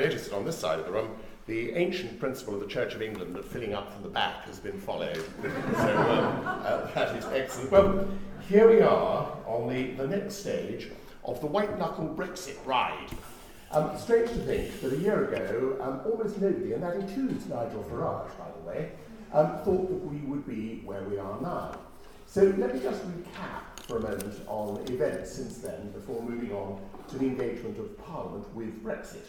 noticed that on this side of the room, the ancient principle of the Church of England of filling up from the back has been followed. so um, uh, that is excellent. Well, here we are on the, the next stage of the white knuckle Brexit ride. Um, strange to think that a year ago, um, almost nobody, and that includes Nigel Farage, by the way, um, thought that we would be where we are now. So let me just recap for a moment on events since then before moving on to the engagement of Parliament with Brexit.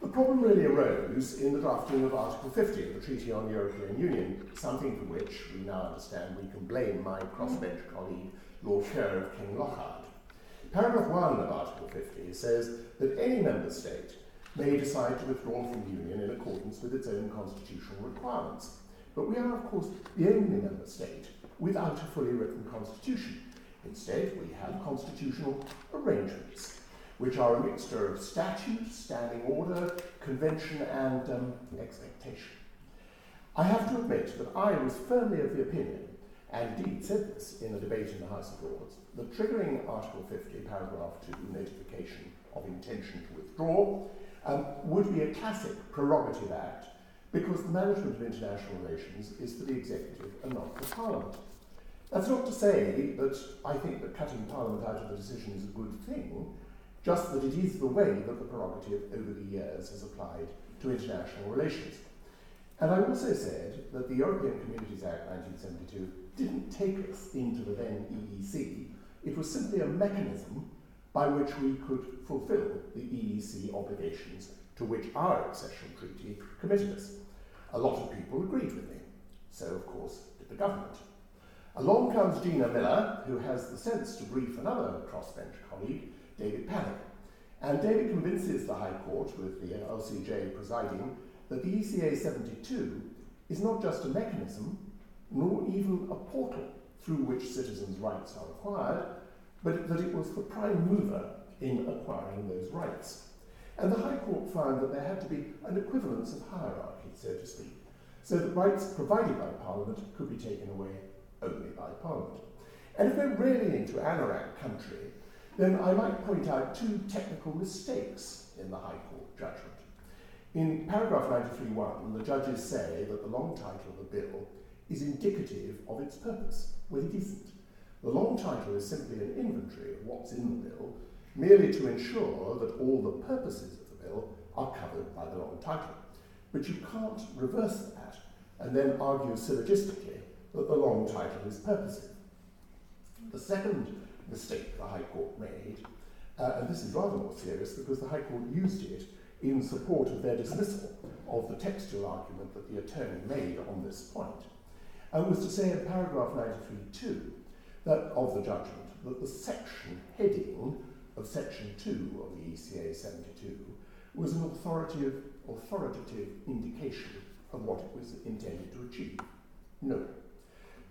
The problem really arose in the drafting of Article 50 of the Treaty on the European Union, something for which we now understand we can blame my crossbench colleague, Lord Kerr of Kinlochard. Paragraph 1 of Article 50 says that any member state may decide to withdraw from the Union in accordance with its own constitutional requirements. But we are, of course, the only member state without a fully written constitution. Instead, we have constitutional arrangements, which are a mixture of statute, standing order, convention, and um, expectation. I have to admit that I was firmly of the opinion, and indeed said this in a debate in the House of Lords, that triggering Article 50, paragraph 2, notification of intention to withdraw, um, would be a classic prerogative act because the management of international relations is for the executive and not for Parliament. That's not to say that I think that cutting Parliament out of the decision is a good thing, just that it is the way that the prerogative over the years has applied to international relations. And I also said that the European Communities Act 1972 didn't take us into the then EEC, it was simply a mechanism by which we could fulfill the EEC obligations to which our accession treaty committed us. A lot of people agreed with me. So, of course, did the government. Along comes Gina Miller, who has the sense to brief another crossbench colleague, David Pannick. And David convinces the High Court, with the LCJ presiding, that the ECA 72 is not just a mechanism, nor even a portal through which citizens' rights are acquired, but that it was the prime mover in acquiring those rights. And the High Court found that there had to be an equivalence of hierarchy, so to speak, so that rights provided by Parliament could be taken away only by Parliament. And if we're really into anorak country, then I might point out two technical mistakes in the High Court judgment. In paragraph 93.1, the judges say that the long title of the bill is indicative of its purpose. Well, it isn't. The long title is simply an inventory of what's in the bill, merely to ensure that all the purposes of the bill are covered by the long title. But you can't reverse that and then argue syllogistically that the long title is purposive. The second mistake the High Court made, uh, and this is rather more serious because the High Court used it in support of their dismissal of the textual argument that the attorney made on this point, and was to say in paragraph 93.2 that of the judgment that the section heading of section 2 of the ECA 72 was an authoritative, authoritative indication of what it was intended to achieve. No.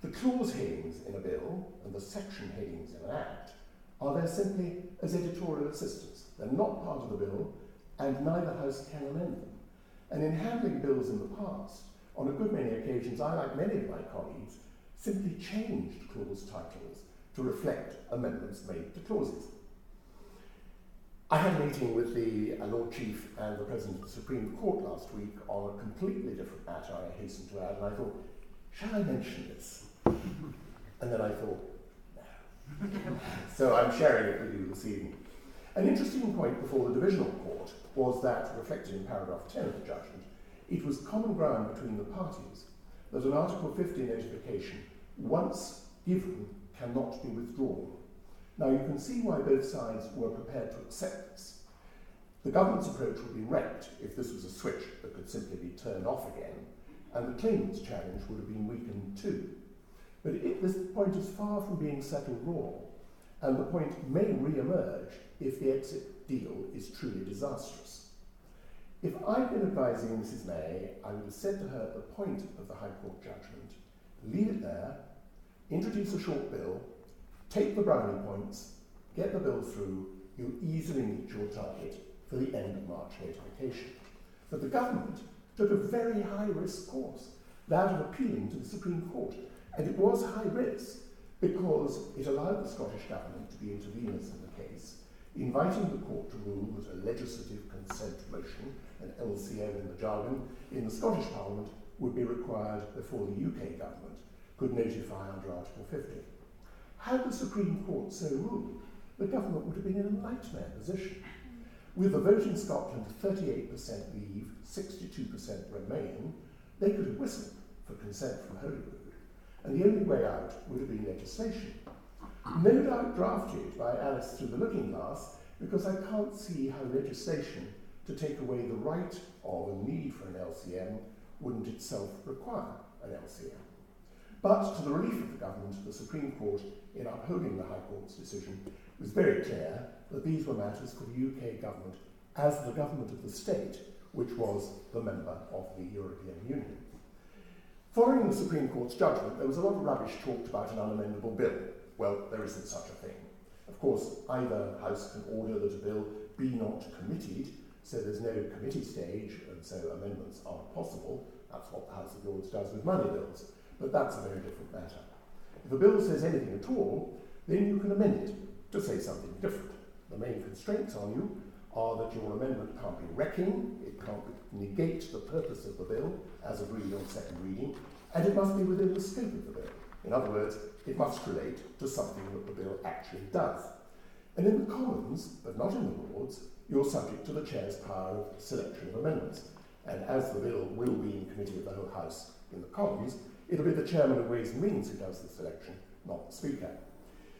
The clause headings in a bill and the section headings in an act are there simply as editorial assistants. They're not part of the bill, and neither House can amend them. And in handling bills in the past, on a good many occasions, I, like many of my colleagues, simply changed clause titles to reflect amendments made to clauses. I had a meeting with the uh, Lord Chief and the President of the Supreme Court last week on a completely different matter, I hasten to add, and I thought, shall I mention this? And then I thought, no. so I'm sharing it with you this evening. An interesting point before the Divisional Court was that, reflected in paragraph 10 of the judgment, it was common ground between the parties that an Article 50 notification, once given, cannot be withdrawn. Now you can see why both sides were prepared to accept this. The government's approach would be wrecked if this was a switch that could simply be turned off again, and the claimant's challenge would have been weakened too. But it, this point is far from being settled raw, and the point may re-emerge if the exit deal is truly disastrous. If I'd been advising Mrs May, I would have said to her at the point of the High Court judgment, leave it there, introduce a short bill, take the brownie points, get the bill through, you'll easily meet your target for the end of March notification. But the government took a very high risk course, that of appealing to the Supreme Court. And it was high risk because it allowed the Scottish Government to be interveners in the case, inviting the court to rule that a legislative consent motion, an LCM in the jargon, in the Scottish Parliament would be required before the UK government could notify under Article 50. Had the Supreme Court so ruled, the government would have been in a nightmare position. With the vote in Scotland 38% leave, 62% remain, they could have whistled for consent from Holyrood, and the only way out would have been legislation. No doubt drafted by Alice through the looking glass, because I can't see how legislation to take away the right or the need for an LCM wouldn't itself require an LCM. But to the relief of the government, the Supreme Court, in upholding the High Court's decision, was very clear that these were matters for the UK government as the government of the state, which was the member of the European Union. Following the Supreme Court's judgment, there was a lot of rubbish talked about an unamendable bill. Well, there isn't such a thing. Of course, either House can order that a bill be not committed, so there's no committee stage, and so amendments aren't possible. That's what the House of Lords does with money bills. But that's a very different matter. If a bill says anything at all, then you can amend it to say something different. The main constraints on you are that your amendment can't be wrecking, it can't negate the purpose of the bill as agreed on second reading, and it must be within the scope of the bill. In other words, it must relate to something that the bill actually does. And in the Commons, but not in the Lords, you're subject to the Chair's power of selection of amendments. And as the bill will be in committee of the whole House in the Commons, it'll be the Chairman of Ways and Means who does the selection, not the Speaker.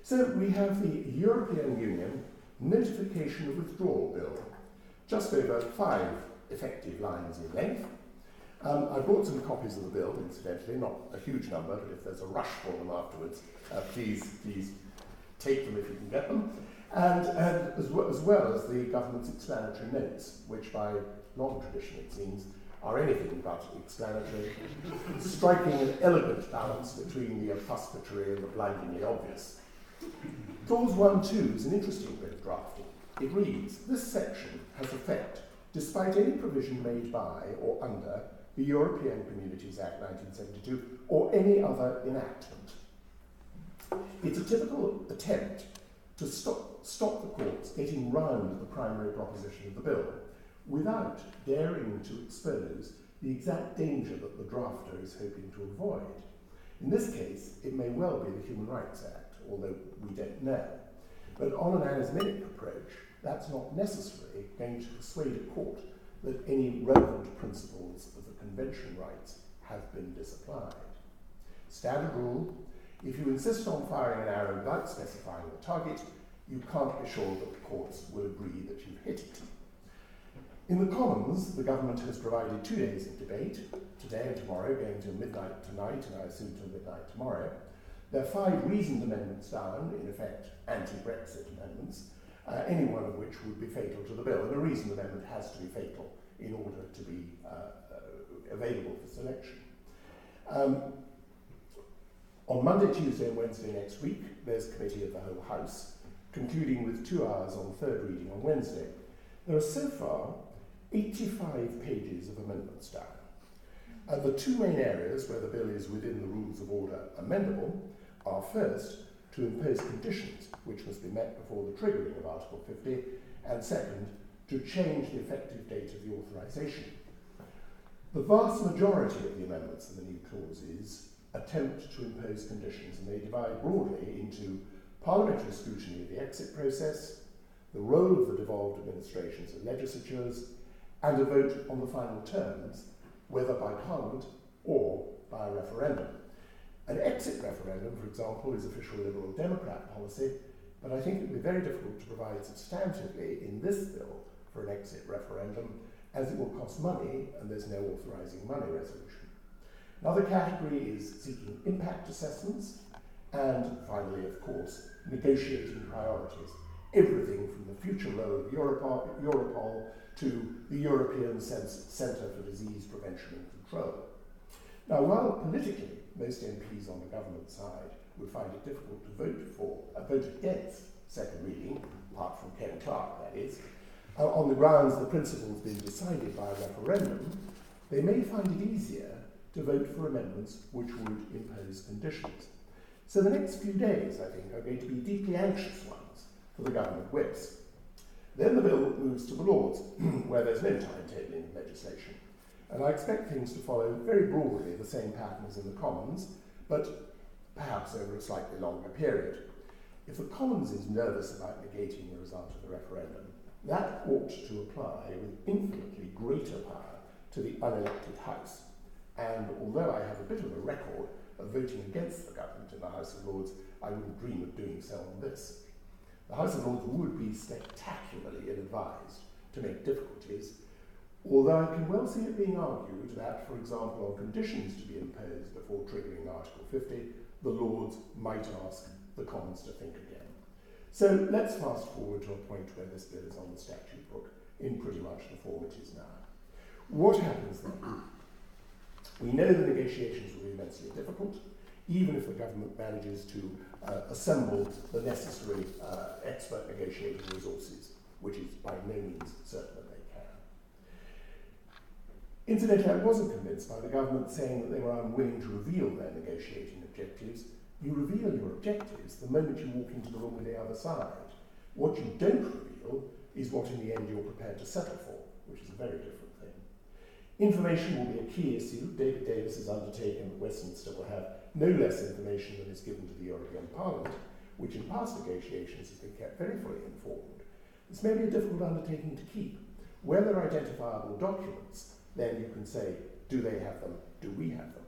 So we have the European Union Notification of Withdrawal Bill, just over five effective lines in length. Um, I brought some copies of the bill, incidentally, not a huge number, but if there's a rush for them afterwards, uh, please, please take them if you can get them. And, and as, well, as well as the government's explanatory notes, which by long tradition, it seems, are anything but explanatory, striking an elegant balance between the obfuscatory and the blindingly obvious. Clause 1 2 is an interesting bit of drafting. It reads This section has effect despite any provision made by or under the European Communities Act 1972 or any other enactment. It's a typical attempt to stop, stop the courts getting round the primary proposition of the bill without daring to expose the exact danger that the drafter is hoping to avoid. In this case, it may well be the Human Rights Act although we don't know. But on an Anisminic approach, that's not necessarily going to persuade a court that any relevant principles of the Convention rights have been disapplied. Standard rule if you insist on firing an arrow without specifying the target, you can't be sure that the courts will agree that you've hit it. In the Commons, the government has provided two days of debate, today and tomorrow, going to midnight tonight, and I assume till midnight tomorrow. There are five reasoned amendments down, in effect anti-Brexit amendments, uh, any one of which would be fatal to the bill. And a reasoned amendment has to be fatal in order to be uh, uh, available for selection. Um, on Monday, Tuesday, and Wednesday next week, there's committee of the whole House, concluding with two hours on third reading on Wednesday. There are so far 85 pages of amendments down. And the two main areas where the bill is within the rules of order amendable are first, to impose conditions which must be met before the triggering of Article 50, and second, to change the effective date of the authorisation. The vast majority of the amendments in the new clauses attempt to impose conditions, and they divide broadly into parliamentary scrutiny of the exit process, the role of the devolved administrations and legislatures, and a vote on the final terms, whether by Parliament or by a referendum. An exit referendum, for example, is official Liberal Democrat policy, but I think it would be very difficult to provide substantively in this bill for an exit referendum, as it will cost money and there's no authorising money resolution. Another category is seeking impact assessments, and finally, of course, negotiating priorities. Everything from the future role of Europol, Europol to the European Centre for Disease Prevention and Control. Now, while politically most MPs on the government side would find it difficult to vote for, uh, vote against second reading, apart from Ken Clarke, that is, uh, on the grounds the principles being decided by a referendum, they may find it easier to vote for amendments which would impose conditions. So the next few days, I think, are going to be deeply anxious ones for the government whips. Then the bill moves to the Lords, where there's no timetabling legislation. And I expect things to follow very broadly the same pattern as in the Commons, but perhaps over a slightly longer period. If the Commons is nervous about negating the result of the referendum, that ought to apply with infinitely greater power to the unelected House. And although I have a bit of a record of voting against the government in the House of Lords, I wouldn't dream of doing so on this. The House of Lords would be spectacularly ill advised to make difficulties, although I can well see it being argued that, for example, on conditions to be imposed before triggering Article 50, the Lords might ask the Commons to think again. So let's fast forward to a point where this bill is on the statute book in pretty much the form it is now. What happens then? We know the negotiations will be immensely difficult, even if the government manages to uh, assemble the necessary uh, expert negotiating resources, which is by no means certain that they can. Incidentally, I wasn't convinced by the government saying that they were unwilling to reveal their negotiating objectives. You reveal your objectives the moment you walk into the room with the other side. What you don't reveal is what in the end you're prepared to settle for, which is a very different thing. Information will be a key issue. David Davis has undertaken that Westminster will have no less information than is given to the European Parliament, which in past negotiations has been kept very fully informed. This may be a difficult undertaking to keep. Where there are identifiable documents, then you can say, do they have them? Do we have them?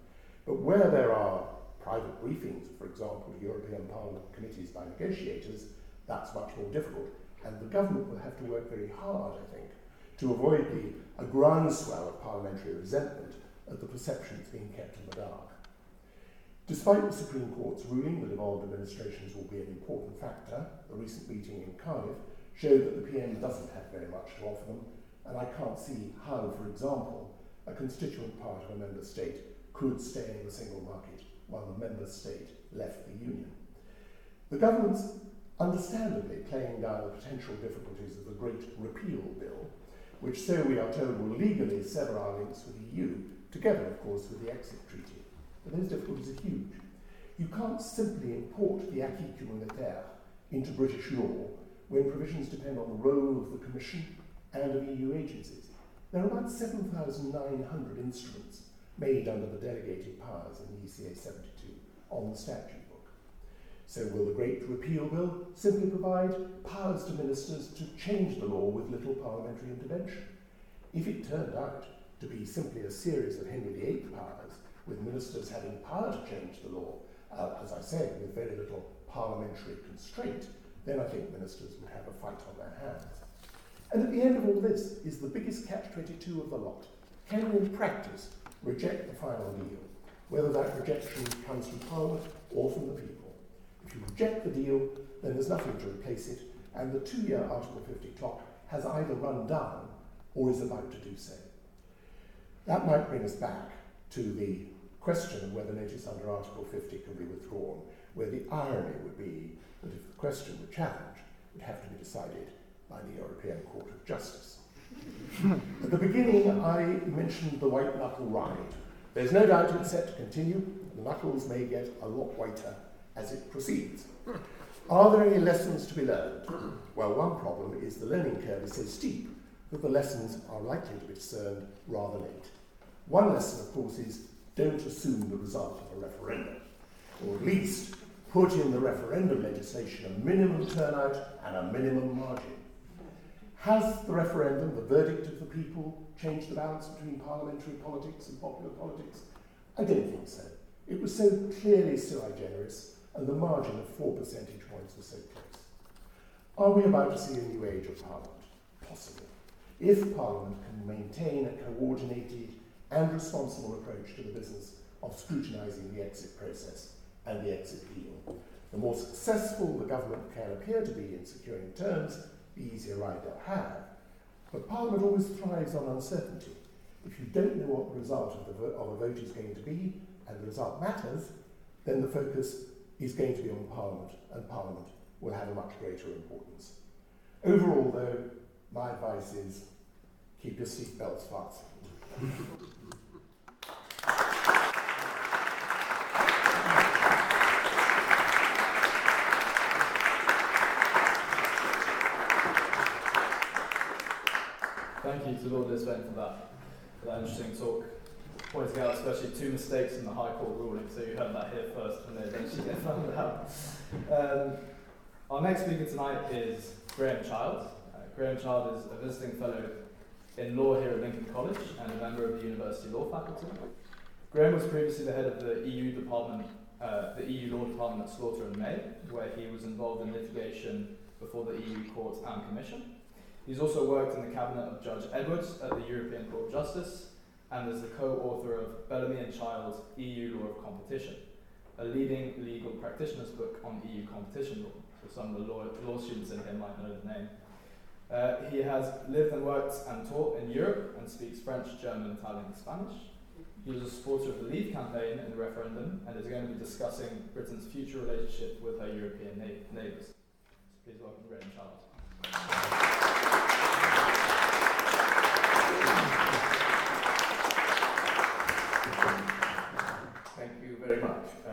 But where there are private briefings, for example, to European Parliament committees by negotiators, that's much more difficult. And the government will have to work very hard, I think, to avoid the, a groundswell of parliamentary resentment at the perception it's being kept in the dark. Despite the Supreme Court's ruling that devolved administrations will be an important factor, the recent meeting in Cardiff showed that the PM doesn't have very much to offer them, and I can't see how, for example, a constituent part of a member state could stay in the single market while the member state left the Union. The government's understandably playing down the potential difficulties of the Great Repeal Bill, which, so we are told, will legally sever our links with the EU, together, of course, with the exit treaty. But those difficulties are huge. You can't simply import the acquis communautaire into British law when provisions depend on the role of the Commission and of EU agencies. There are about 7,900 instruments made under the delegated powers in the ECA 72 on the statute book. So will the Great Repeal Bill simply provide powers to ministers to change the law with little parliamentary intervention? If it turned out to be simply a series of Henry VIII powers, with ministers having power to change the law, uh, as I said, with very little parliamentary constraint, then I think ministers would have a fight on their hands. And at the end of all this is the biggest catch 22 of the lot. Can we, in practice, reject the final deal, whether that rejection comes from Parliament or from the people? If you reject the deal, then there's nothing to replace it, and the two year Article 50 clock has either run down or is about to do so. That might bring us back to the question of whether notice under Article 50 can be withdrawn, where the irony would be that if the question were challenged, it would have to be decided by the European Court of Justice. At the beginning, I mentioned the white knuckle ride. There's no doubt it's set to continue. The knuckles may get a lot whiter as it proceeds. Are there any lessons to be learned? Well, one problem is the learning curve is so steep that the lessons are likely to be discerned rather late. One lesson, of course, is don't assume the result of a referendum, or at least put in the referendum legislation a minimum turnout and a minimum margin. Has the referendum, the verdict of the people, changed the balance between parliamentary politics and popular politics? I don't think so. It was so clearly sui generis, and the margin of four percentage points was so close. Are we about to see a new age of Parliament? Possibly. If Parliament can maintain a coordinated and responsible approach to the business of scrutinising the exit process and the exit deal. The more successful the government can appear to be in securing terms, the easier ride they'll have. But Parliament always thrives on uncertainty. If you don't know what the result of, the vo- of a vote is going to be, and the result matters, then the focus is going to be on Parliament, and Parliament will have a much greater importance. Overall, though, my advice is keep your seatbelts fastened. To Lord Lisvane for that, for that interesting talk, pointing out especially two mistakes in the High Court ruling. So you heard that here first, and they eventually get found out. Um, our next speaker tonight is Graham Child. Uh, Graham Child is a visiting fellow in law here at Lincoln College and a member of the university law faculty. Graham was previously the head of the EU department, uh, the EU law department at Slaughter and May, where he was involved in litigation before the EU Court and Commission. He's also worked in the cabinet of Judge Edwards at the European Court of Justice and is the co-author of Bellamy and Child's EU Law of Competition, a leading legal practitioner's book on EU competition law. So some of the law, law students in here might know the name. Uh, he has lived and worked and taught in Europe and speaks French, German, Italian, and Spanish. He was a supporter of the Leave campaign in the referendum and is going to be discussing Britain's future relationship with her European na- neighbours. So please welcome Graham Child.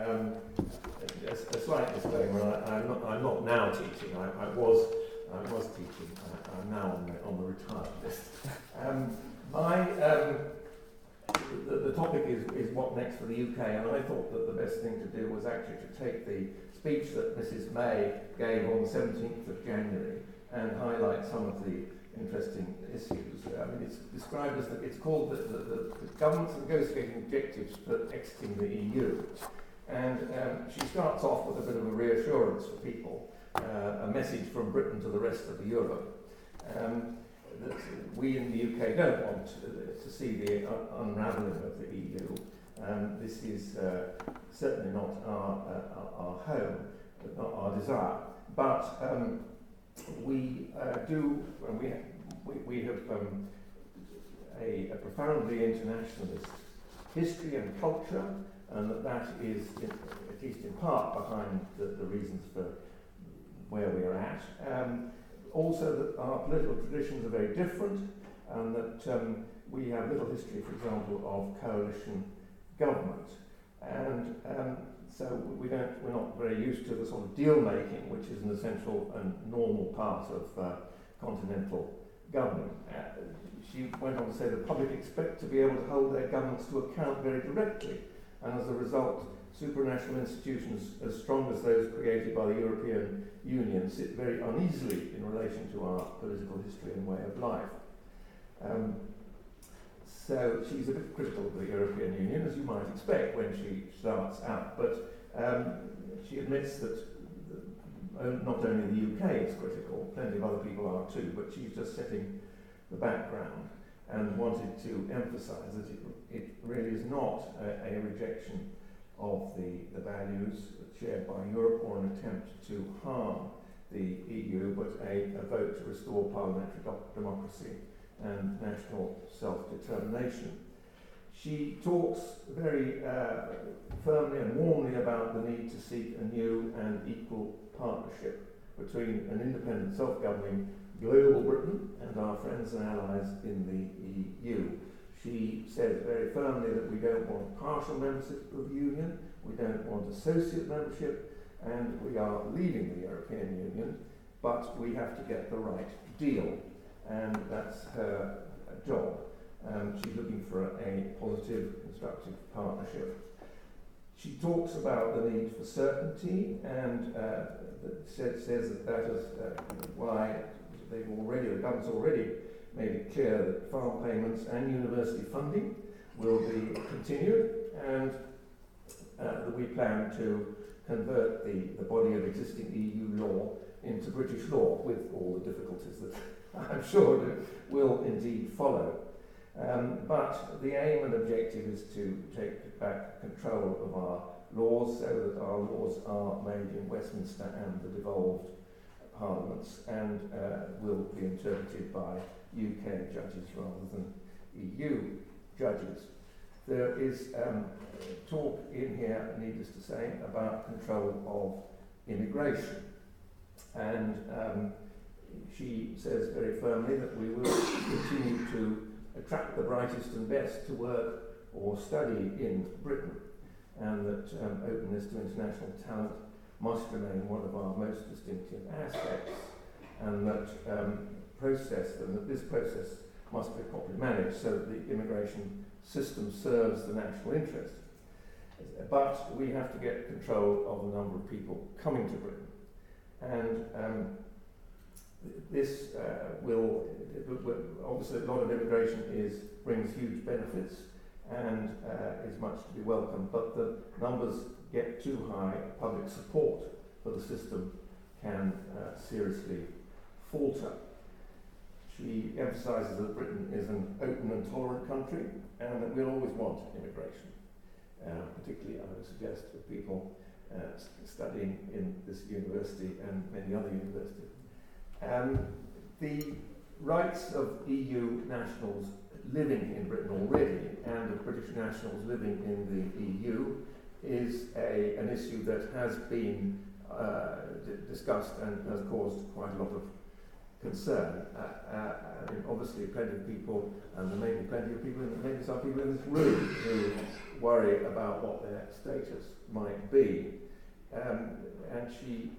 Um, a, a slight disclaimer: I, I'm, not, I'm not now teaching. I, I was I was teaching. I, I'm now on the, on the retired list. Um, my um, the, the topic is, is what next for the UK, and I thought that the best thing to do was actually to take the speech that Mrs May gave on the 17th of January and highlight some of the interesting issues. I mean, it's described as the, it's called the, the, the government's negotiating objectives for exiting the EU. And um, she starts off with a bit of a reassurance for people, uh, a message from Britain to the rest of Europe. Um, that we in the UK don't want to, to see the unravelling of the EU. Um, this is uh, certainly not our, uh, our home, not our desire. But um, we uh, do, and we, we, we have um, a, a profoundly internationalist history and culture, and that that is, at least in part, behind the, the reasons for where we are at. Um, also, that our political traditions are very different, and that um, we have little history, for example, of coalition government. And um, so we don't, we're not very used to the sort of deal making, which is an essential and normal part of uh, continental governing. Uh, she went on to say the public expect to be able to hold their governments to account very directly, and as a result, supranational institutions as strong as those created by the European Union sit very uneasily in relation to our political history and way of life. Um, so she's a bit critical of the European Union, as you might expect when she starts out, but um, she admits that not only the UK is critical, plenty of other people are too, but she's just setting the background and wanted to emphasize that it, it really is not a, a rejection of the, the values shared by Europe or an attempt to harm the EU, but a, a vote to restore parliamentary democracy and national self-determination. She talks very uh, firmly and warmly about the need to seek a new and equal partnership between an independent, self-governing global Britain and our friends and allies in the EU. She says very firmly that we don't want partial membership of the Union, we don't want associate membership, and we are leaving the European Union, but we have to get the right deal, and that's her job. Um, she's looking for a positive, constructive partnership. She talks about the need for certainty and uh, says, says that that is uh, why they've already, the government's already made it clear that farm payments and university funding will be continued and uh, that we plan to convert the, the body of existing EU law into British law with all the difficulties that I'm sure will indeed follow. Um, but the aim and objective is to take back control of our laws so that our laws are made in Westminster and the devolved parliaments and uh, will be interpreted by UK judges rather than EU judges. There is um, talk in here, needless to say, about control of immigration. And um, she says very firmly that we will continue to attract the brightest and best to work or study in Britain, and that um, openness to international talent must remain one of our most distinctive aspects, and that um, process and that this process must be properly managed so that the immigration system serves the national interest. But we have to get control of the number of people coming to Britain. And um, this uh, will, obviously, a lot of immigration is, brings huge benefits and uh, is much to be welcome, but the numbers get too high, public support for the system can uh, seriously falter. She emphasises that Britain is an open and tolerant country and that we'll always want immigration. Uh, particularly, I would suggest, for people uh, studying in this university and many other universities. Um, the rights of EU nationals living in Britain already and of British nationals living in the EU is a, an issue that has been uh, discussed and has caused quite a lot of concern. Uh, uh, obviously, plenty of people, and there may be plenty of people, in, maybe some people in this room who worry about what their status might be. Um, and she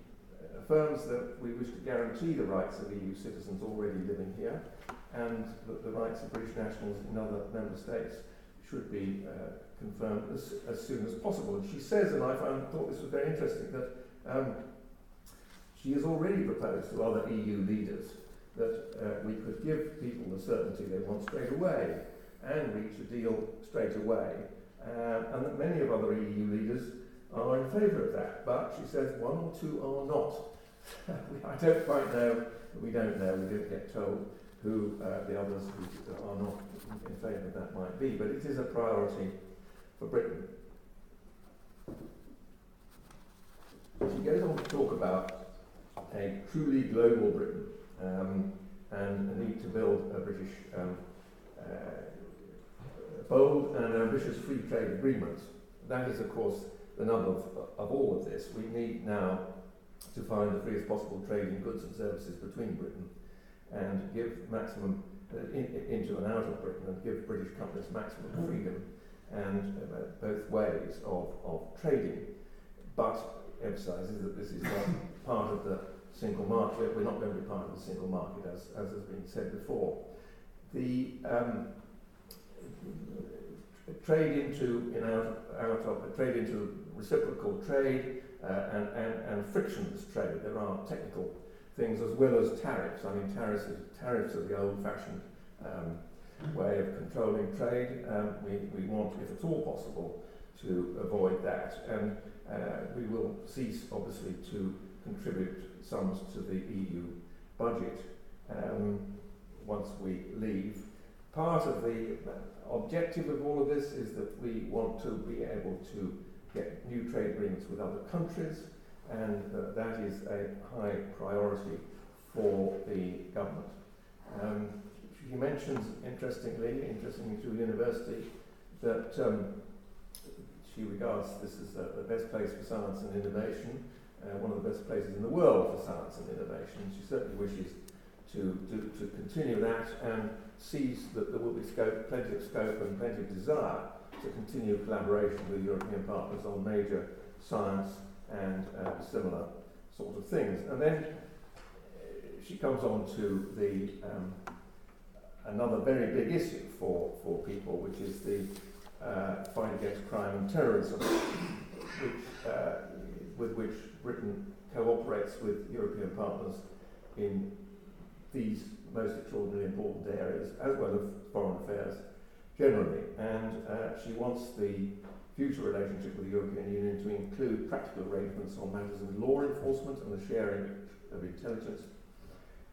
affirms that we wish to guarantee the rights of EU citizens already living here and that the rights of British nationals in other member states should be uh, confirmed as, as soon as possible. And she says, and I found, thought this was very interesting, that um, she has already proposed to other EU leaders that uh, we could give people the certainty they want straight away and reach a deal straight away, uh, and that many of other EU leaders are in favour of that. But she says one or two are not. I don't quite know, we don't know, we didn't get told who uh, the others who are not in favour of that might be, but it is a priority for Britain. She goes on to talk about a truly global Britain um, and the need to build a British um, uh, bold and ambitious free trade agreement. That is, of course, the nub of, of all of this. We need now to find the freest possible trade in goods and services between Britain and give maximum uh, in, into and out of Britain and give British companies maximum freedom and uh, both ways of, of trading, but emphasises that this is not part of the single market. We're not going to be part of the single market, as, as has been said before. The um, trade into in out, out of trade into reciprocal trade uh, and, and, and frictionless trade. There are technical things as well as tariffs. I mean, tariffs, tariffs are the old-fashioned um, way of controlling trade. Um, we, we want, if at all possible, to avoid that. And uh, we will cease, obviously, to contribute sums to the EU budget um, once we leave. Part of the objective of all of this is that we want to be able to get new trade agreements with other countries, and that is a high priority for the government. Um, he mentions, interestingly, interestingly to the university, that um, she regards this as the best place for science and innovation, uh, one of the best places in the world for science and innovation. She certainly wishes to, to, to continue that and sees that there will be scope, plenty of scope and plenty of desire to continue collaboration with European partners on major science and uh, similar sort of things. And then uh, she comes on to the um, another very big issue for, for people, which is the uh, fight against crime and terrorism, which, uh, with which Britain cooperates with European partners in these most extraordinarily important areas, as well as foreign affairs generally. And uh, she wants the future relationship with the European Union to include practical arrangements on matters of law enforcement and the sharing of intelligence.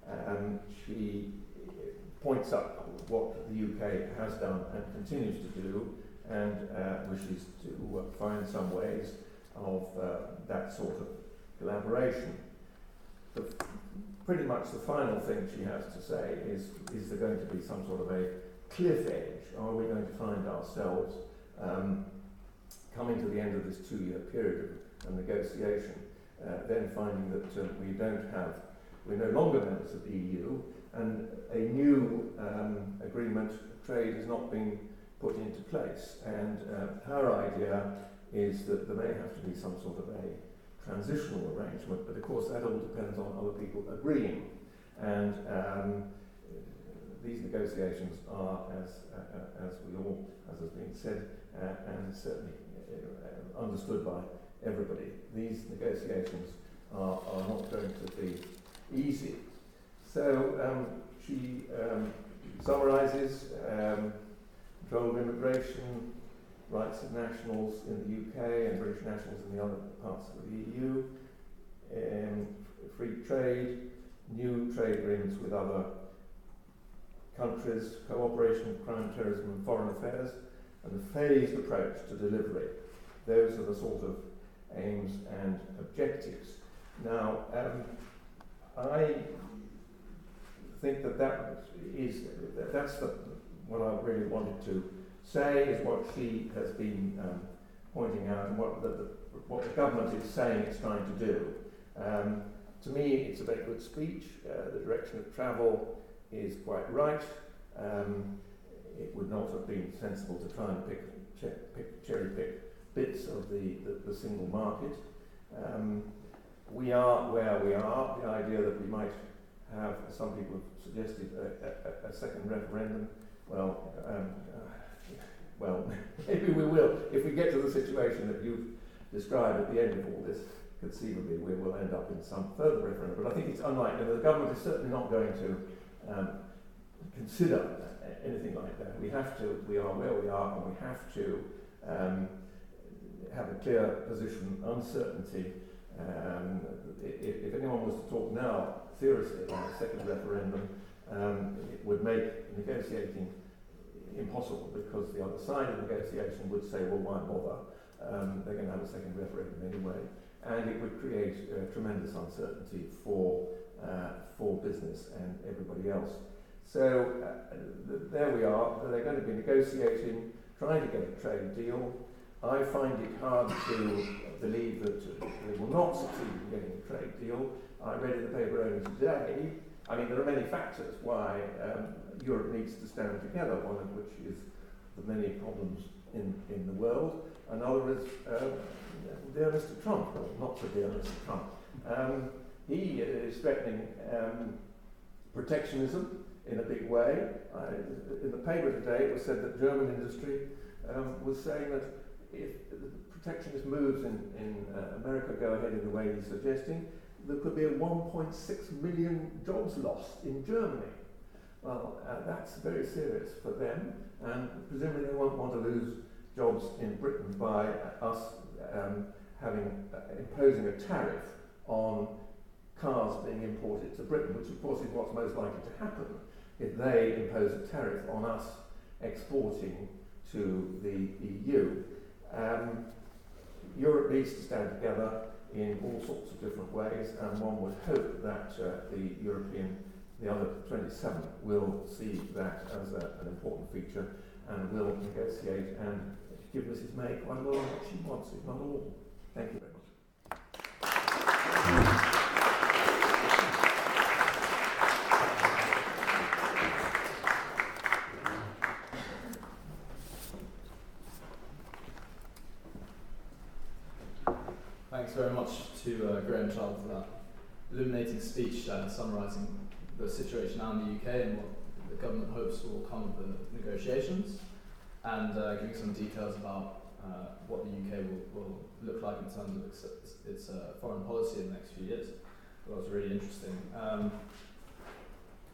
Um, she points up what the UK has done and continues to do and uh, wishes to find some ways of uh, that sort of collaboration. The, pretty much the final thing she has to say is, is there going to be some sort of a cliff edge? Are we going to find ourselves um, coming to the end of this two-year period of negotiation, uh, then finding that uh, we don't have, we're no longer members of the EU, and a new um, agreement trade has not been put into place. And uh, her idea is that there may have to be some sort of a transitional arrangement, but of course that all depends on other people agreeing. And um, these negotiations are, as, uh, as we all, as has been said, uh, and certainly uh, understood by everybody, these negotiations are, are not going to be easy. So um, she um, summarises um, control of immigration, rights of nationals in the UK and British nationals in the other parts of the EU, um, free trade, new trade agreements with other countries, cooperation with crime, terrorism and foreign affairs, and a phased approach to delivery. Those are the sort of aims and objectives. Now, um, I think that that is that that's the, what I really wanted to say is what she has been um, pointing out and what the, the, what the government is saying it's trying to do. Um, to me, it's a very good speech. Uh, the direction of travel is quite right. Um, it would not have been sensible to try and pick, pick cherry pick bits of the, the, the single market. Um, we are where we are. The idea that we might have, some people have suggested, a, a, a second referendum. Well, um, uh, well, maybe we will. If we get to the situation that you've described at the end of all this, conceivably we will end up in some further referendum. But I think it's unlikely. The government is certainly not going to um, consider anything like that. We have to, we are where we are, and we have to um, have a clear position, uncertainty. Um, if, if anyone was to talk now seriously about a second referendum, um, it would make negotiating impossible because the other side of negotiation would say, well, why bother? Um, they're going to have a second referendum anyway. And it would create uh, tremendous uncertainty for, uh, for business and everybody else. So uh, th- there we are. They're going to be negotiating, trying to get a trade deal. I find it hard to believe that they will not succeed in getting a trade deal. I read in the paper only today. I mean, there are many factors why um, Europe needs to stand together, one of which is the many problems in, in the world. Another is uh, dear Mr. Trump, well, not so dear Mr. Trump. Um, he is threatening um, protectionism in a big way. I, in the paper today, it was said that German industry um, was saying that if protectionist moves in, in uh, America go ahead in the way he's suggesting, there could be a 1.6 million jobs lost in Germany. Well, uh, that's very serious for them, and presumably they won't want to lose jobs in Britain by us um, having uh, imposing a tariff on cars being imported to Britain, which of course is what's most likely to happen if they impose a tariff on us exporting to the EU. Um, Europe needs to stand together in all sorts of different ways, and one would hope that uh, the European, the other 27, will see that as a, an important feature and will negotiate and give Mrs May quite a lot of what she wants, if not all. Thank you very much to uh, Graham Child for that illuminating speech uh, summarising the situation now in the UK and what the government hopes will come of the negotiations, and uh, giving some details about uh, what the UK will, will look like in terms of its, its uh, foreign policy in the next few years. That was really interesting. Um,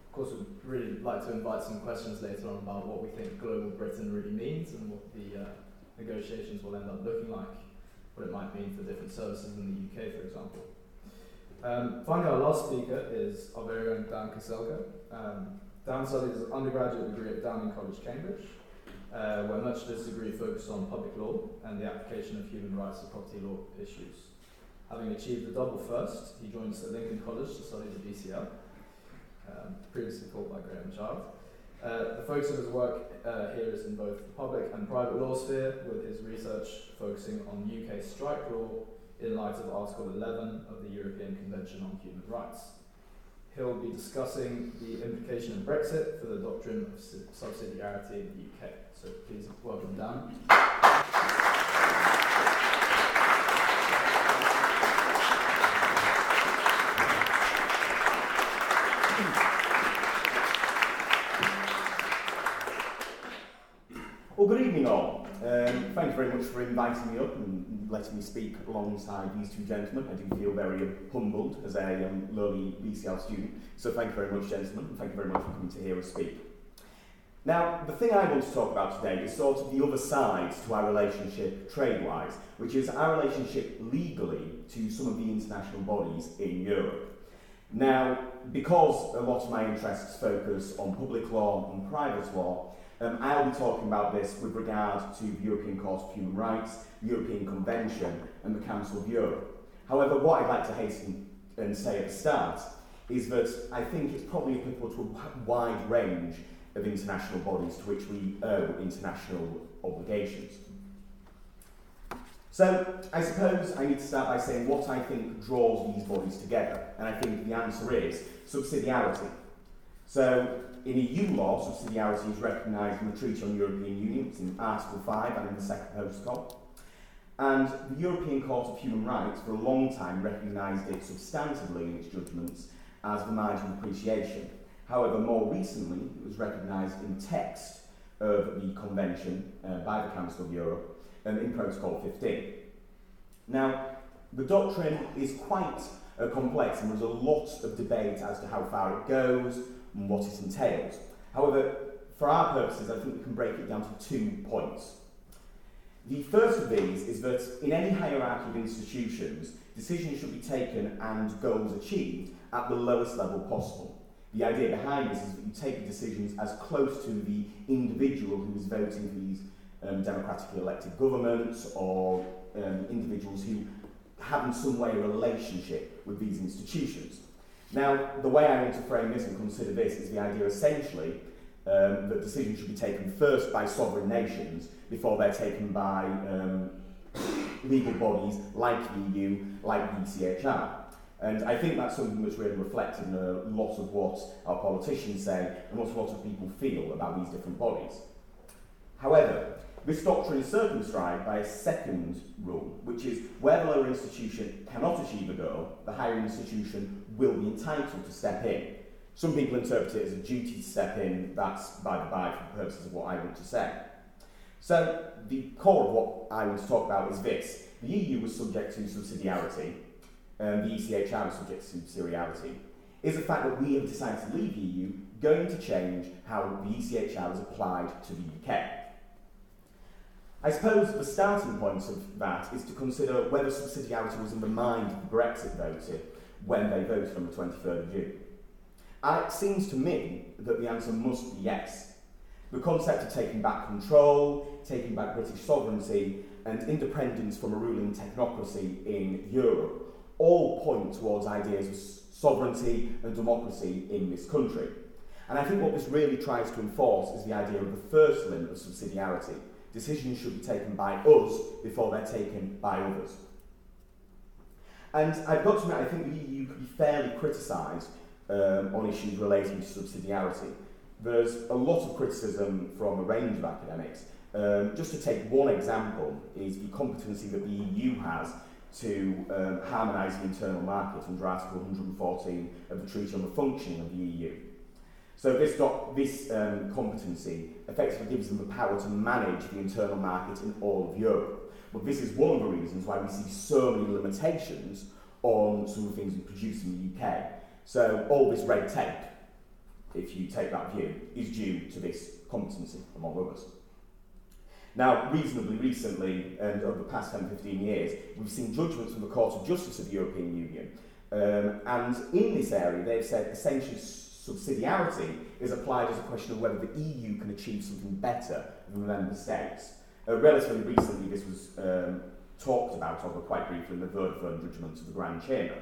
of course, we'd really like to invite some questions later on about what we think global Britain really means and what the uh, negotiations will end up looking like what it might mean for different services in the UK, for example. Um, finally, our last speaker is our very own Dan Caselga. Um, Dan studied his undergraduate degree at Downing College, Cambridge, uh, where much of his degree focused on public law and the application of human rights to property law issues. Having achieved the double first, he joined us at Lincoln College to study the BCL, um, previously taught by Graham Child. Uh, the focus of his work uh, here is in both the public and private law sphere, with his research focusing on UK strike law in light of Article 11 of the European Convention on Human Rights. He'll be discussing the implication of Brexit for the doctrine of subsidiarity in the UK. So please welcome Dan. Well, good evening, all. Um, thank you very much for inviting me up and letting me speak alongside these two gentlemen. I do feel very um, humbled as a um, lowly BCL student. So thank you very much, gentlemen, and thank you very much for coming to hear us speak. Now, the thing I want to talk about today is sort of the other side to our relationship trade-wise, which is our relationship legally to some of the international bodies in Europe. Now, because a lot of my interests focus on public law and private law, um, I'll be talking about this with regard to the European Court of Human Rights, the European Convention and the Council of Europe. However, what I'd like to hasten and say at the start is that I think it's probably applicable to a wide range of international bodies to which we owe international obligations. So, I suppose I need to start by saying what I think draws these bodies together, and I think the answer is subsidiarity. So, in EU law, subsidiarity is recognised in the Treaty on European Union, it's in Article 5 and in the second protocol. And the European Court of Human Rights for a long time recognised it substantively in its judgments as the margin of appreciation. However, more recently, it was recognised in text of the Convention uh, by the Council of Europe um, in Protocol 15. Now, the doctrine is quite uh, complex and there's a lot of debate as to how far it goes, and what it entails. However, for our purposes, I think we can break it down to two points. The first of these is that in any hierarchy of institutions, decisions should be taken and goals achieved at the lowest level possible. The idea behind this is that you take decisions as close to the individual who is voting for these um, democratically elected governments or um, individuals who have in some way a relationship with these institutions. Now, the way I want to frame this and consider this is the idea essentially um, that decisions should be taken first by sovereign nations before they're taken by um, legal bodies like the EU, like ECHR. And I think that's something that's really reflected in a lot of what our politicians say and what a lot of people feel about these different bodies. However, this doctrine is circumscribed by a second rule, which is where the lower institution cannot achieve a goal, the higher institution will be entitled to step in. Some people interpret it as a duty to step in, that's by the by for the purposes of what I want to say. So, the core of what I want to talk about is this. The EU was subject to subsidiarity, and the ECHR was subject to subsidiarity. Is the fact that we have decided to leave the EU going to change how the ECHR is applied to the UK? I suppose the starting point of that is to consider whether subsidiarity was in the mind of the Brexit voter when they voted on the 23rd of June. And it seems to me that the answer must be yes. The concept of taking back control, taking back British sovereignty, and independence from a ruling technocracy in Europe all point towards ideas of sovereignty and democracy in this country. And I think what this really tries to enforce is the idea of the first limb of subsidiarity, Decisions should be taken by us before they're taken by others. And I've got to admit, I think the EU could be fairly criticised um, on issues relating to subsidiarity. There's a lot of criticism from a range of academics. Um, just to take one example is the competency that the EU has to um, harmonise the internal market under Article 114 of the Treaty on the Functioning of the EU. So this, doc, this um, competency effectively gives them the power to manage the internal market in all of Europe. But this is one of the reasons why we see so many limitations on some of the things we produce in the UK. So all this red tape, if you take that view, is due to this competency, among others. Now, reasonably recently, and over the past 10 15 years, we've seen judgments from the Court of Justice of the European Union. Um, and in this area, they've said essentially subsidiarity is applied as a question of whether the EU can achieve something better than the member states. Uh, relatively recently, this was um, talked about, although quite briefly, in the Verde Fund judgment of the Grand Chamber.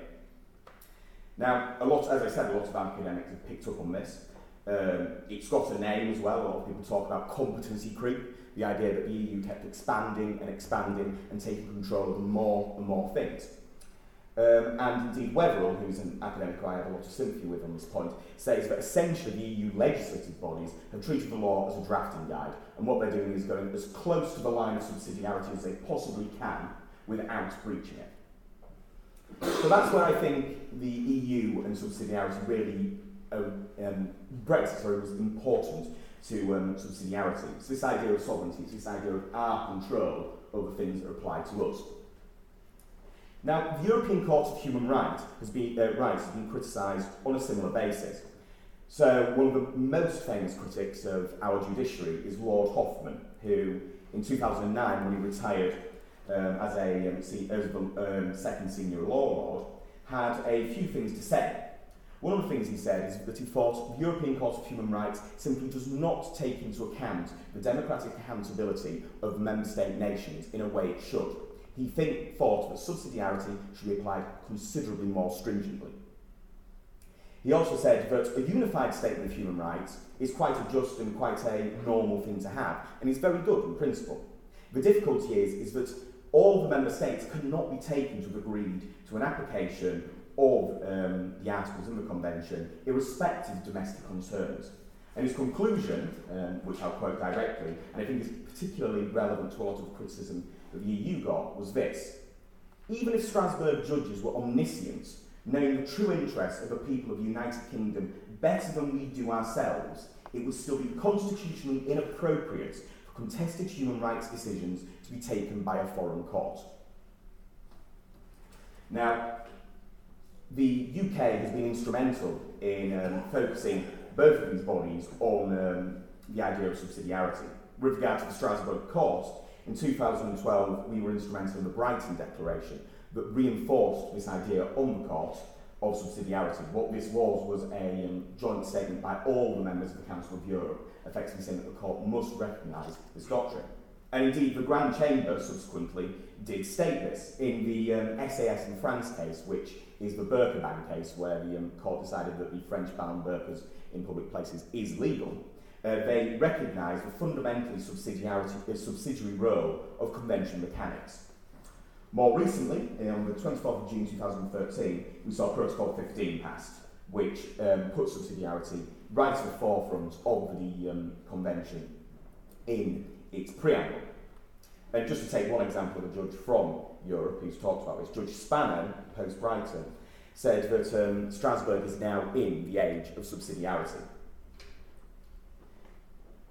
Now, a lot, as I said, a lot of academics have picked up on this. Um, it's got a name as well. A lot of people talk about competency creep, the idea that the EU kept expanding and expanding and taking control of more and more things. Um, and indeed, Weatherill, who's an academic I have a lot of sympathy with on this point, says that essentially the EU legislative bodies have treated the law as a drafting guide, and what they're doing is going as close to the line of subsidiarity as they possibly can without breaching it. So that's where I think the EU and subsidiarity really, uh, um, Brexit sorry, was important to um, subsidiarity. It's this idea of sovereignty, it's this idea of our control over things that apply to us. Now, the European Court of Human Rights has been, uh, rights has been criticised on a similar basis. So, one of the most famous critics of our judiciary is Lord Hoffmann, who, in 2009, when he retired um, as a um, se- as the um, second senior law lord, had a few things to say. One of the things he said is that he thought the European Court of Human Rights simply does not take into account the democratic accountability of member state nations in a way it should. He think, thought that subsidiarity should be applied considerably more stringently. He also said that a unified statement of human rights is quite a just and quite a normal thing to have, and is very good in principle. The difficulty is, is that all the member states cannot be taken to have agreed to an application of um, the articles in the convention, irrespective of domestic concerns. And his conclusion, um, which I'll quote directly, and I think is particularly relevant to a lot of criticism the EU got, was this. Even if Strasbourg judges were omniscient, knowing the true interests of the people of the United Kingdom better than we do ourselves, it would still be constitutionally inappropriate for contested human rights decisions to be taken by a foreign court. Now, the UK has been instrumental in um, focusing both of these bodies on um, the idea of subsidiarity. With regard to the Strasbourg Court, in 2012 we were instrumental in the Brighton Declaration that reinforced this idea on the court of subsidiarity. What this was was a um, joint statement by all the members of the Council of Europe, effectively saying that the court must recognise this doctrine. And indeed, the Grand Chamber subsequently did state this in the um, SAS in France case, which is the burqa ban case, where the um, court decided that the French ban on burqas in public places is legal. Uh, they recognise the fundamentally subsidiarity, uh, subsidiary role of convention mechanics. More recently, on the 24th of June 2013, we saw Protocol 15 passed, which um, put subsidiarity right at the forefront of the um, convention in its preamble. And just to take one example of a judge from Europe who's talked about this, Judge Spano, post Brighton, said that um, Strasbourg is now in the age of subsidiarity.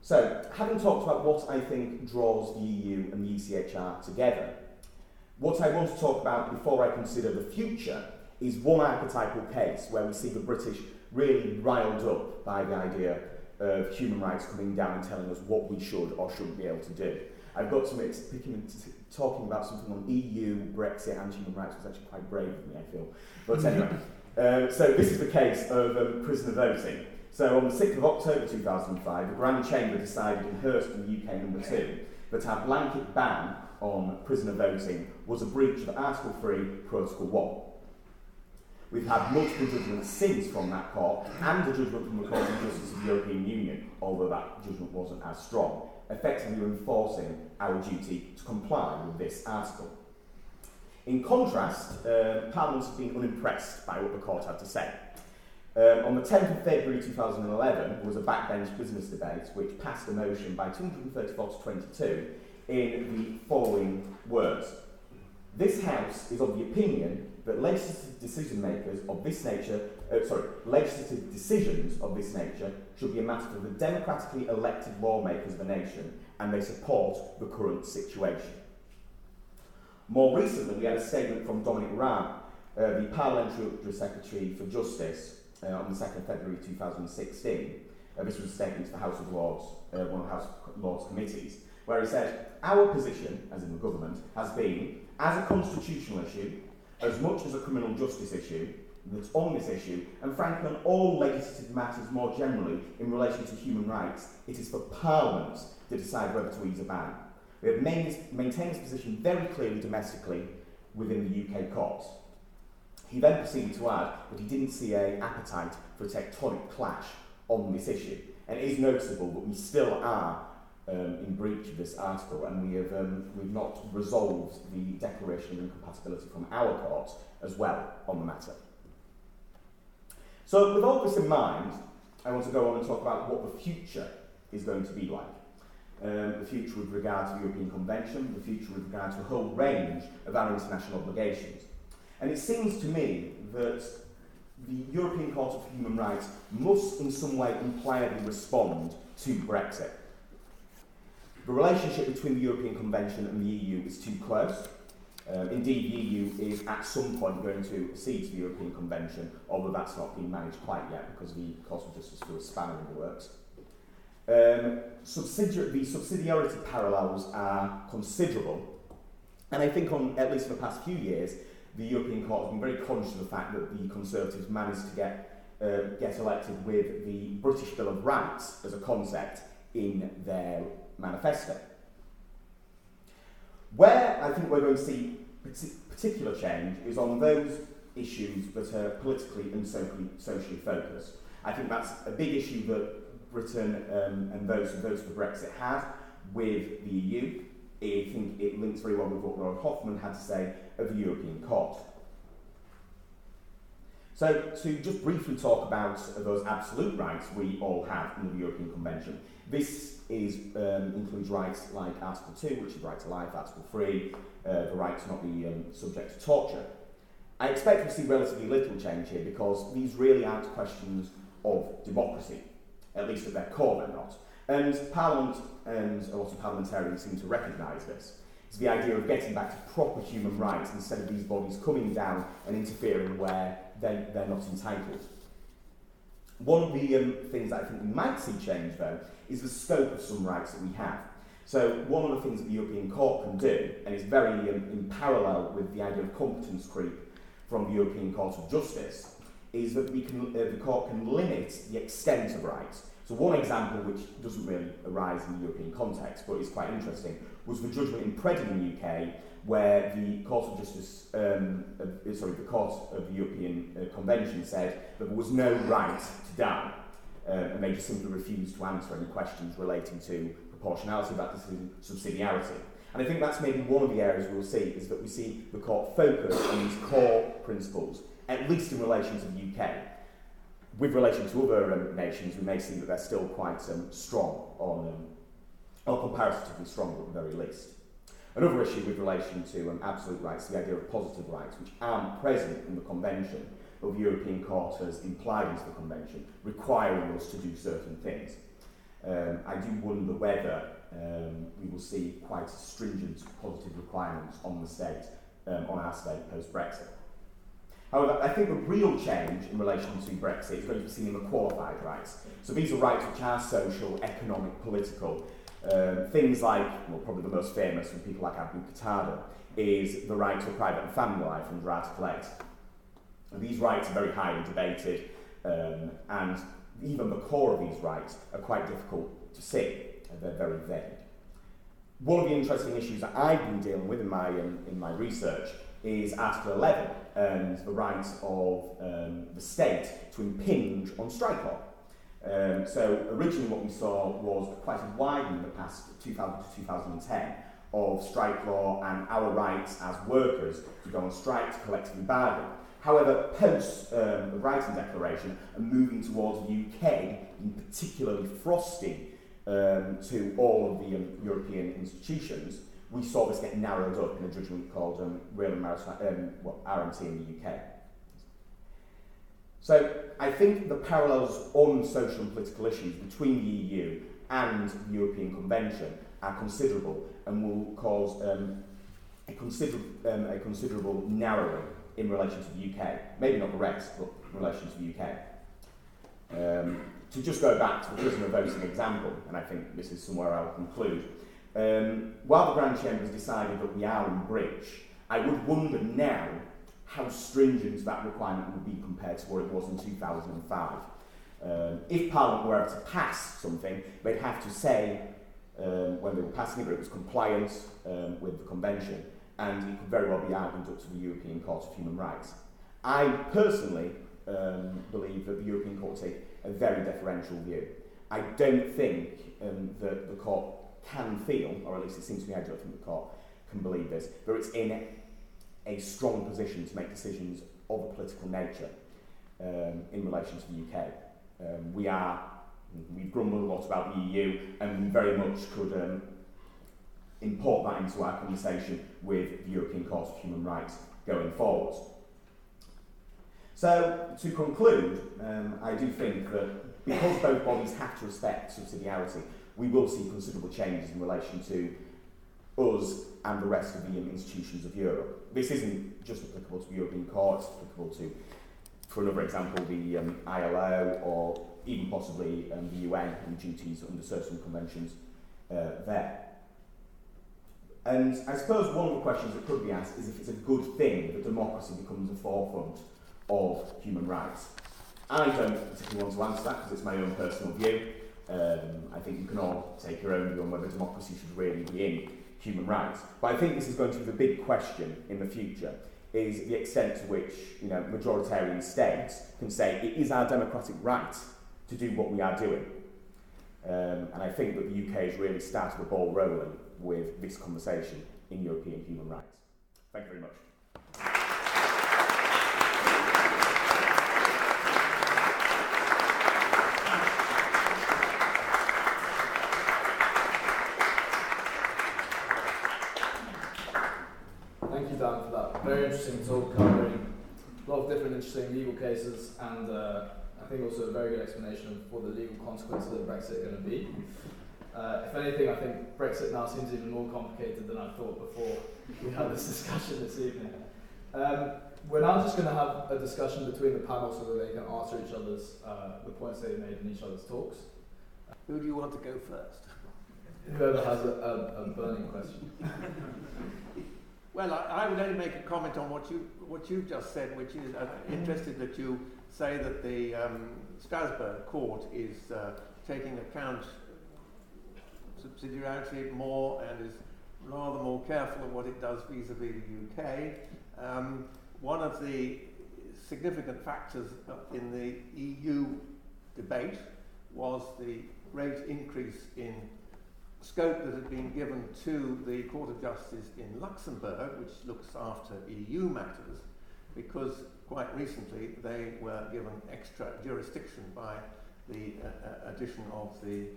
So, having talked about what I think draws the EU and the ECHR together, what I want to talk about before I consider the future is one archetypal case where we see the British really riled up by the idea of human rights coming down and telling us what we should or shouldn't be able to do. I've got to admit, talking about something on EU, Brexit, and human rights was actually quite brave of me, I feel. But anyway, uh, so this is the case of um, prisoner voting. So on the 6th of October 2005, the Grand Chamber decided in Hirst in UK number 2 that our blanket ban on prisoner voting was a breach of Article 3, Protocol 1. We've had multiple judgments since from that court and a judgment from the Court of Justice of the European Union, although that judgment wasn't as strong, effectively enforcing our duty to comply with this article. In contrast, uh, Parliament has been unimpressed by what the court had to say. Um, on the 10th of February 2011, there was a backbench business debate which passed a motion by 234 to 22 in the following words. This House is of the opinion that legislative decision makers of this nature, uh, sorry, legislative decisions of this nature should be a matter for the democratically elected lawmakers of the nation, and they support the current situation. More recently, we had a statement from Dominic Raab, uh, the Parliamentary Secretary for Justice, uh, on the 2nd of February 2016. Uh, this was a statement to the House of Lords, uh, one of the House of Lords committees, where he said, Our position, as in the government, has been, as a constitutional issue, as much as a criminal justice issue, that's on this issue, and frankly on all legislative matters more generally in relation to human rights, it is for Parliament to decide whether to ease a ban. We have maintained this position very clearly domestically within the UK courts. He then proceeded to add that he didn't see an appetite for a tectonic clash on this issue. And it is noticeable that we still are um, in breach of this article, and we have um, we've not resolved the declaration of incompatibility from our court as well on the matter. So, with all this in mind, I want to go on and talk about what the future is going to be like. Um, the future with regard to the European Convention, the future with regard to a whole range of our international obligations. And it seems to me that the European Court of Human Rights must in some way impliedly respond to Brexit. The relationship between the European Convention and the EU is too close. Um, indeed, the EU is at some point going to accede to the European Convention, although that's not been managed quite yet because the Court of Justice still a spanner in the works. Um, subsidiar the subsidiarity parallels are considerable, and I think on at least for the past few years, the European Court has been very conscious of the fact that the Conservatives managed to get, uh, get elected with the British Bill of Rights as a concept in their manifesto. Where I think we're going to see particular change is on those issues that are politically and socially, socially focused. I think that's a big issue that Britain um, and those who voted for Brexit had with the EU. I think it links very well with what Lord Hoffmann had to say of the European Court. So, to just briefly talk about those absolute rights we all have in the European Convention, this is, um, includes rights like Article 2, which is right to life, Article 3, uh, the right to not be um, subject to torture. I expect to see relatively little change here because these really aren't questions of democracy, at least at their core they're not. And Parliament and a lot of parliamentarians seem to recognise this. It's the idea of getting back to proper human rights instead of these bodies coming down and interfering where they, they're not entitled. One of the um, things that I think we might see change, though, is the scope of some rights that we have. So one of the things that the European Court can do, and it's very um, in parallel with the idea of competence creep from the European Court of Justice, is that we can, uh, the court can limit the extent of rights. So one example, which doesn't really arise in the European context, but is quite interesting, was the judgment in Pretty in the UK, where the Court of Justice, um, uh, sorry, the Court of the European uh, Convention said that there was no right to die, uh, and they just simply refused to answer any questions relating to proportionality, that decision, subsidiarity. And I think that's maybe one of the areas we'll see, is that we see the court focus on these core principles, at least in relation to the UK. With relation to other um, nations, we may see that they're still quite um, strong on, um, or comparatively strong at the very least. Another issue with relation to um, absolute rights, the idea of positive rights, which aren't present in the Convention, but the European Court has implied into the Convention, requiring us to do certain things. Um, I do wonder whether we will see quite stringent positive requirements on the state, on our state post-Brexit. However, I think the real change in relation to Brexit is going to be seen in the qualified rights. So these are rights which are social, economic, political. Um, things like, well, probably the most famous from people like Abu Qatada, is the right to a private and family life under Article 8. And these rights are very highly debated, um, and even the core of these rights are quite difficult to see. They're very vague. One of the interesting issues that I've been dealing with in my, um, in my research is Article 11 um, the right of um, the state to impinge on strike law. Um, so originally what we saw was quite a widening in the past 2000 to 2010 of strike law and our rights as workers to go on strike to collectively bargain. However, post um, the Brighton Declaration and moving towards the UK in particularly frosty um, to all of the um, European institutions, we saw this get narrowed up in a judgment called um, Rail Maritime, um, well, RMT in the UK. So I think the parallels on social and political issues between the EU and the European Convention are considerable and will cause um, a, consider um, a considerable narrowing in relation to the UK. Maybe not the rest, but in relation to the UK. Um, to just go back to the prisoner voting example, and I think this is somewhere I'll conclude, um, while the Grand Chamber has decided that we are in bridge, I would wonder now how stringent that requirement would be compared to what it was in 2005. Um, if Parliament were able to pass something, they'd have to say um, when they were passing it that it was compliant um, with the Convention, and it could very well be argued up to the European Court of Human Rights. I personally um, believe that the European Court take a very deferential view. I don't think um, that the court can feel, or at least it seems to me I don't think the court can believe this, that it's in a strong position to make decisions of a political nature um, in relation to the UK. Um, we are, we've grumbled a lot about the EU and very much could um, import that into our conversation with the European Court of Human Rights going forward. So, to conclude, um, I do think that because both bodies have to respect subsidiarity, we will see considerable changes in relation to us and the rest of the institutions of Europe. This isn't just applicable to European Court, it's applicable to, for another example, the um, ILO or even possibly um, the UN and duties under certain conventions uh, there. And I suppose one of the questions that could be asked is if it's a good thing that democracy becomes a forefront of human rights. I don't particularly want to answer that because it's my own personal view. Um, I think you can all take your own view on whether democracy should really be in human rights. But I think this is going to be the big question in the future is the extent to which you know, majoritarian states can say it is our democratic right to do what we are doing. Um, and I think that the UK has really started the ball rolling with this conversation in European human rights. Thank you very much. Thank you, Dan, for that very interesting talk covering a lot of different interesting legal cases and uh, I think also a very good explanation of what the legal consequences of Brexit are going to be. Uh, if anything, I think Brexit now seems even more complicated than I thought before we had this discussion this evening. Um, we're now just going to have a discussion between the panel so that they can answer each other's uh, the points they made in each other's talks. Who do you want to go first? Whoever has a, a, a burning question. Well, I, I would only make a comment on what you what you've just said, which is uh, interested that you say that the um, Strasbourg court is uh, taking account subsidiarity more and is rather more careful of what it does vis-à-vis the UK. Um, one of the significant factors in the EU debate was the great increase in scope that had been given to the Court of Justice in Luxembourg, which looks after EU matters, because quite recently they were given extra jurisdiction by the uh, uh addition of the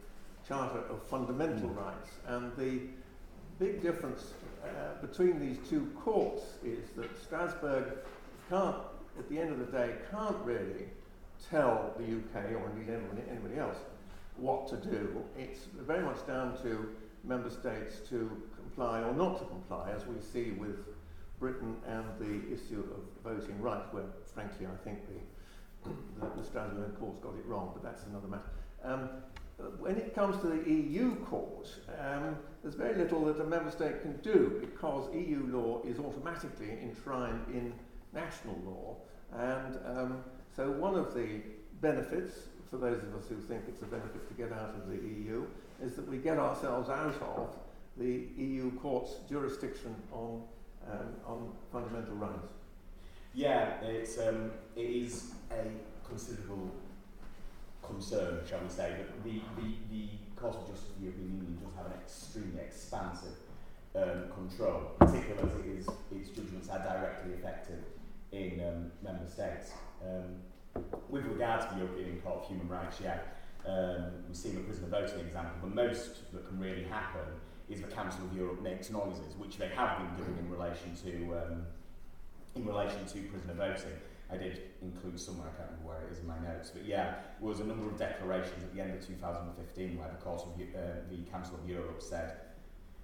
Charter of Fundamental Rights. And the big difference uh, between these two courts is that Strasbourg can't, at the end of the day, can't really tell the UK or indeed anybody, anybody else what to do. It's very much down to member states to comply or not to comply, as we see with Britain and the issue of voting rights, where frankly I think the, the, the Strasbourg courts got it wrong, but that's another matter. Um, when it comes to the EU court, um, there's very little that a member state can do because EU law is automatically enshrined in national law. And um, so one of the benefits, for those of us who think it's a benefit to get out of the EU, is that we get ourselves out of the EU court's jurisdiction on, um, on fundamental rights. Yeah, it's, um, it is a considerable concern, shall we say, that the, the, the Court of Justice of the European Union does have an extremely expansive um, control, particularly as it is, its judgments are directly effective in um, member states. Um, with regard to the European Court of Human Rights, yeah, um, we've seen the prisoner voting example. The most that can really happen is the Council of Europe makes noises, which they have been doing in relation to um, in relation to prisoner voting. I did include somewhere, I can't remember where it is in my notes, but yeah, was a number of declarations at the end of 2015 where the, course of, uh, the Council of Europe said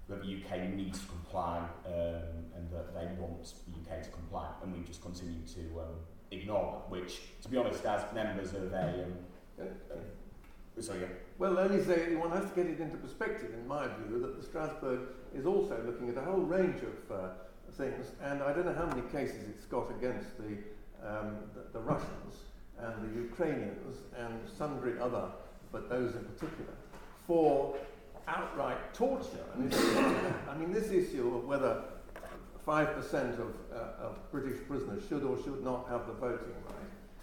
that the UK needs to comply um, and that they want the UK to comply, and we just continue to um, ignore which, to be honest, as members of a... Um, uh, sorry, yeah. Well, only say one has to get it into perspective, in my view, that the Strasbourg is also looking at a whole range of uh, things, and I don't know how many cases it's got against the um, the, the Russians and the Ukrainians and sundry other, but those in particular, for outright torture. And I mean, this issue of whether 5% of, uh, of British prisoners should or should not have the voting right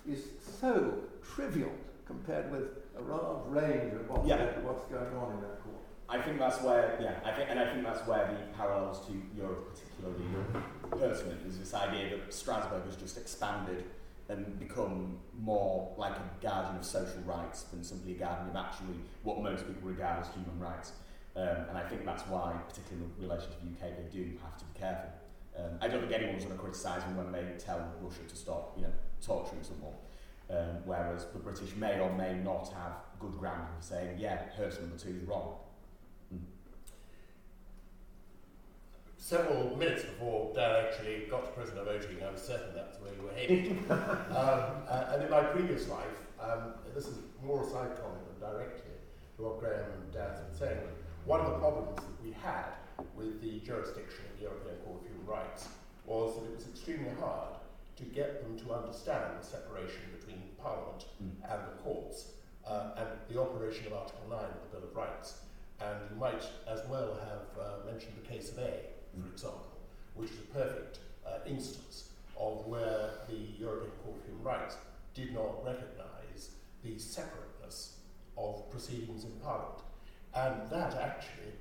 is so trivial compared with a large range of what's, yeah. what's going on in that court. I think that's where, yeah, I think, and I think that's where the parallels to Europe, particularly are pertinent, is this idea that Strasbourg has just expanded and become more like a guardian of social rights than simply a guardian of actually what most people regard as human rights. Um, and I think that's why, particularly in relation to the UK, they do have to be careful. Um, I don't think anyone's going to criticise them when they tell Russia to stop, you know, torturing someone. Um, whereas the British may or may not have good ground for saying, yeah, Hirst number two is wrong. Several minutes before Dan actually got to prisoner voting, I was certain that's where you were heading. um, uh, and in my previous life, um, this is more a side comment than directly to what Graham and Dan have been saying, one of the problems that we had with the jurisdiction of the European Court of Rights was that it was extremely hard to get them to understand the separation between Parliament Mm. and the courts uh, and the operation of Article 9 of the Bill of Rights. And you might as well have uh, mentioned the case of A, for example, which is a perfect uh, instance of where the European Court of Human Rights did not recognise the separateness of proceedings in Parliament. And that actually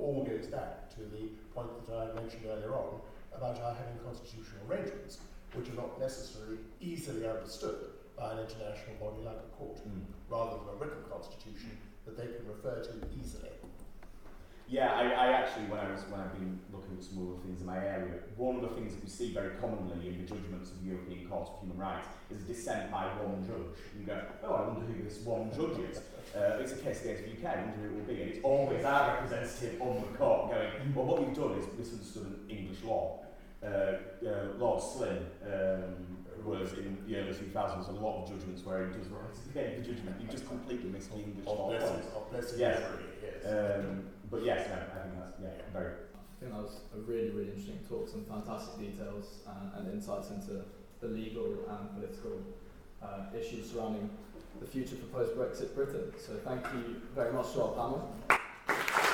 all goes back to the point that I mentioned earlier on about our having constitutional arrangements which are not necessarily easily understood by an international body like a court, mm. rather than a written constitution that they can refer to easily. Yeah, I, I actually, when I was when I've been looking at some of the things in my area, one of the things that we see very commonly in the judgments of the European Court of Human Rights is dissent by one judge. You go, oh, I wonder who this one judge is. Uh, it's a case against the UK, I wonder who it will be. And it's always our representative on the court going, well, what you've done is misunderstood an English law. Uh, uh, Lord Slynn um, was in the early 2000s, a lot of judgments where he does right at the end of the judgment, you just completely missed the English law. Of blessing, points. of blessing Yes. yes. Um, but yes, no, I think that's yeah, very. I think that was a really, really interesting talk, some fantastic details and, and insights into the legal and political uh, issues surrounding the future for post-Brexit Britain. So thank you very much to our panel.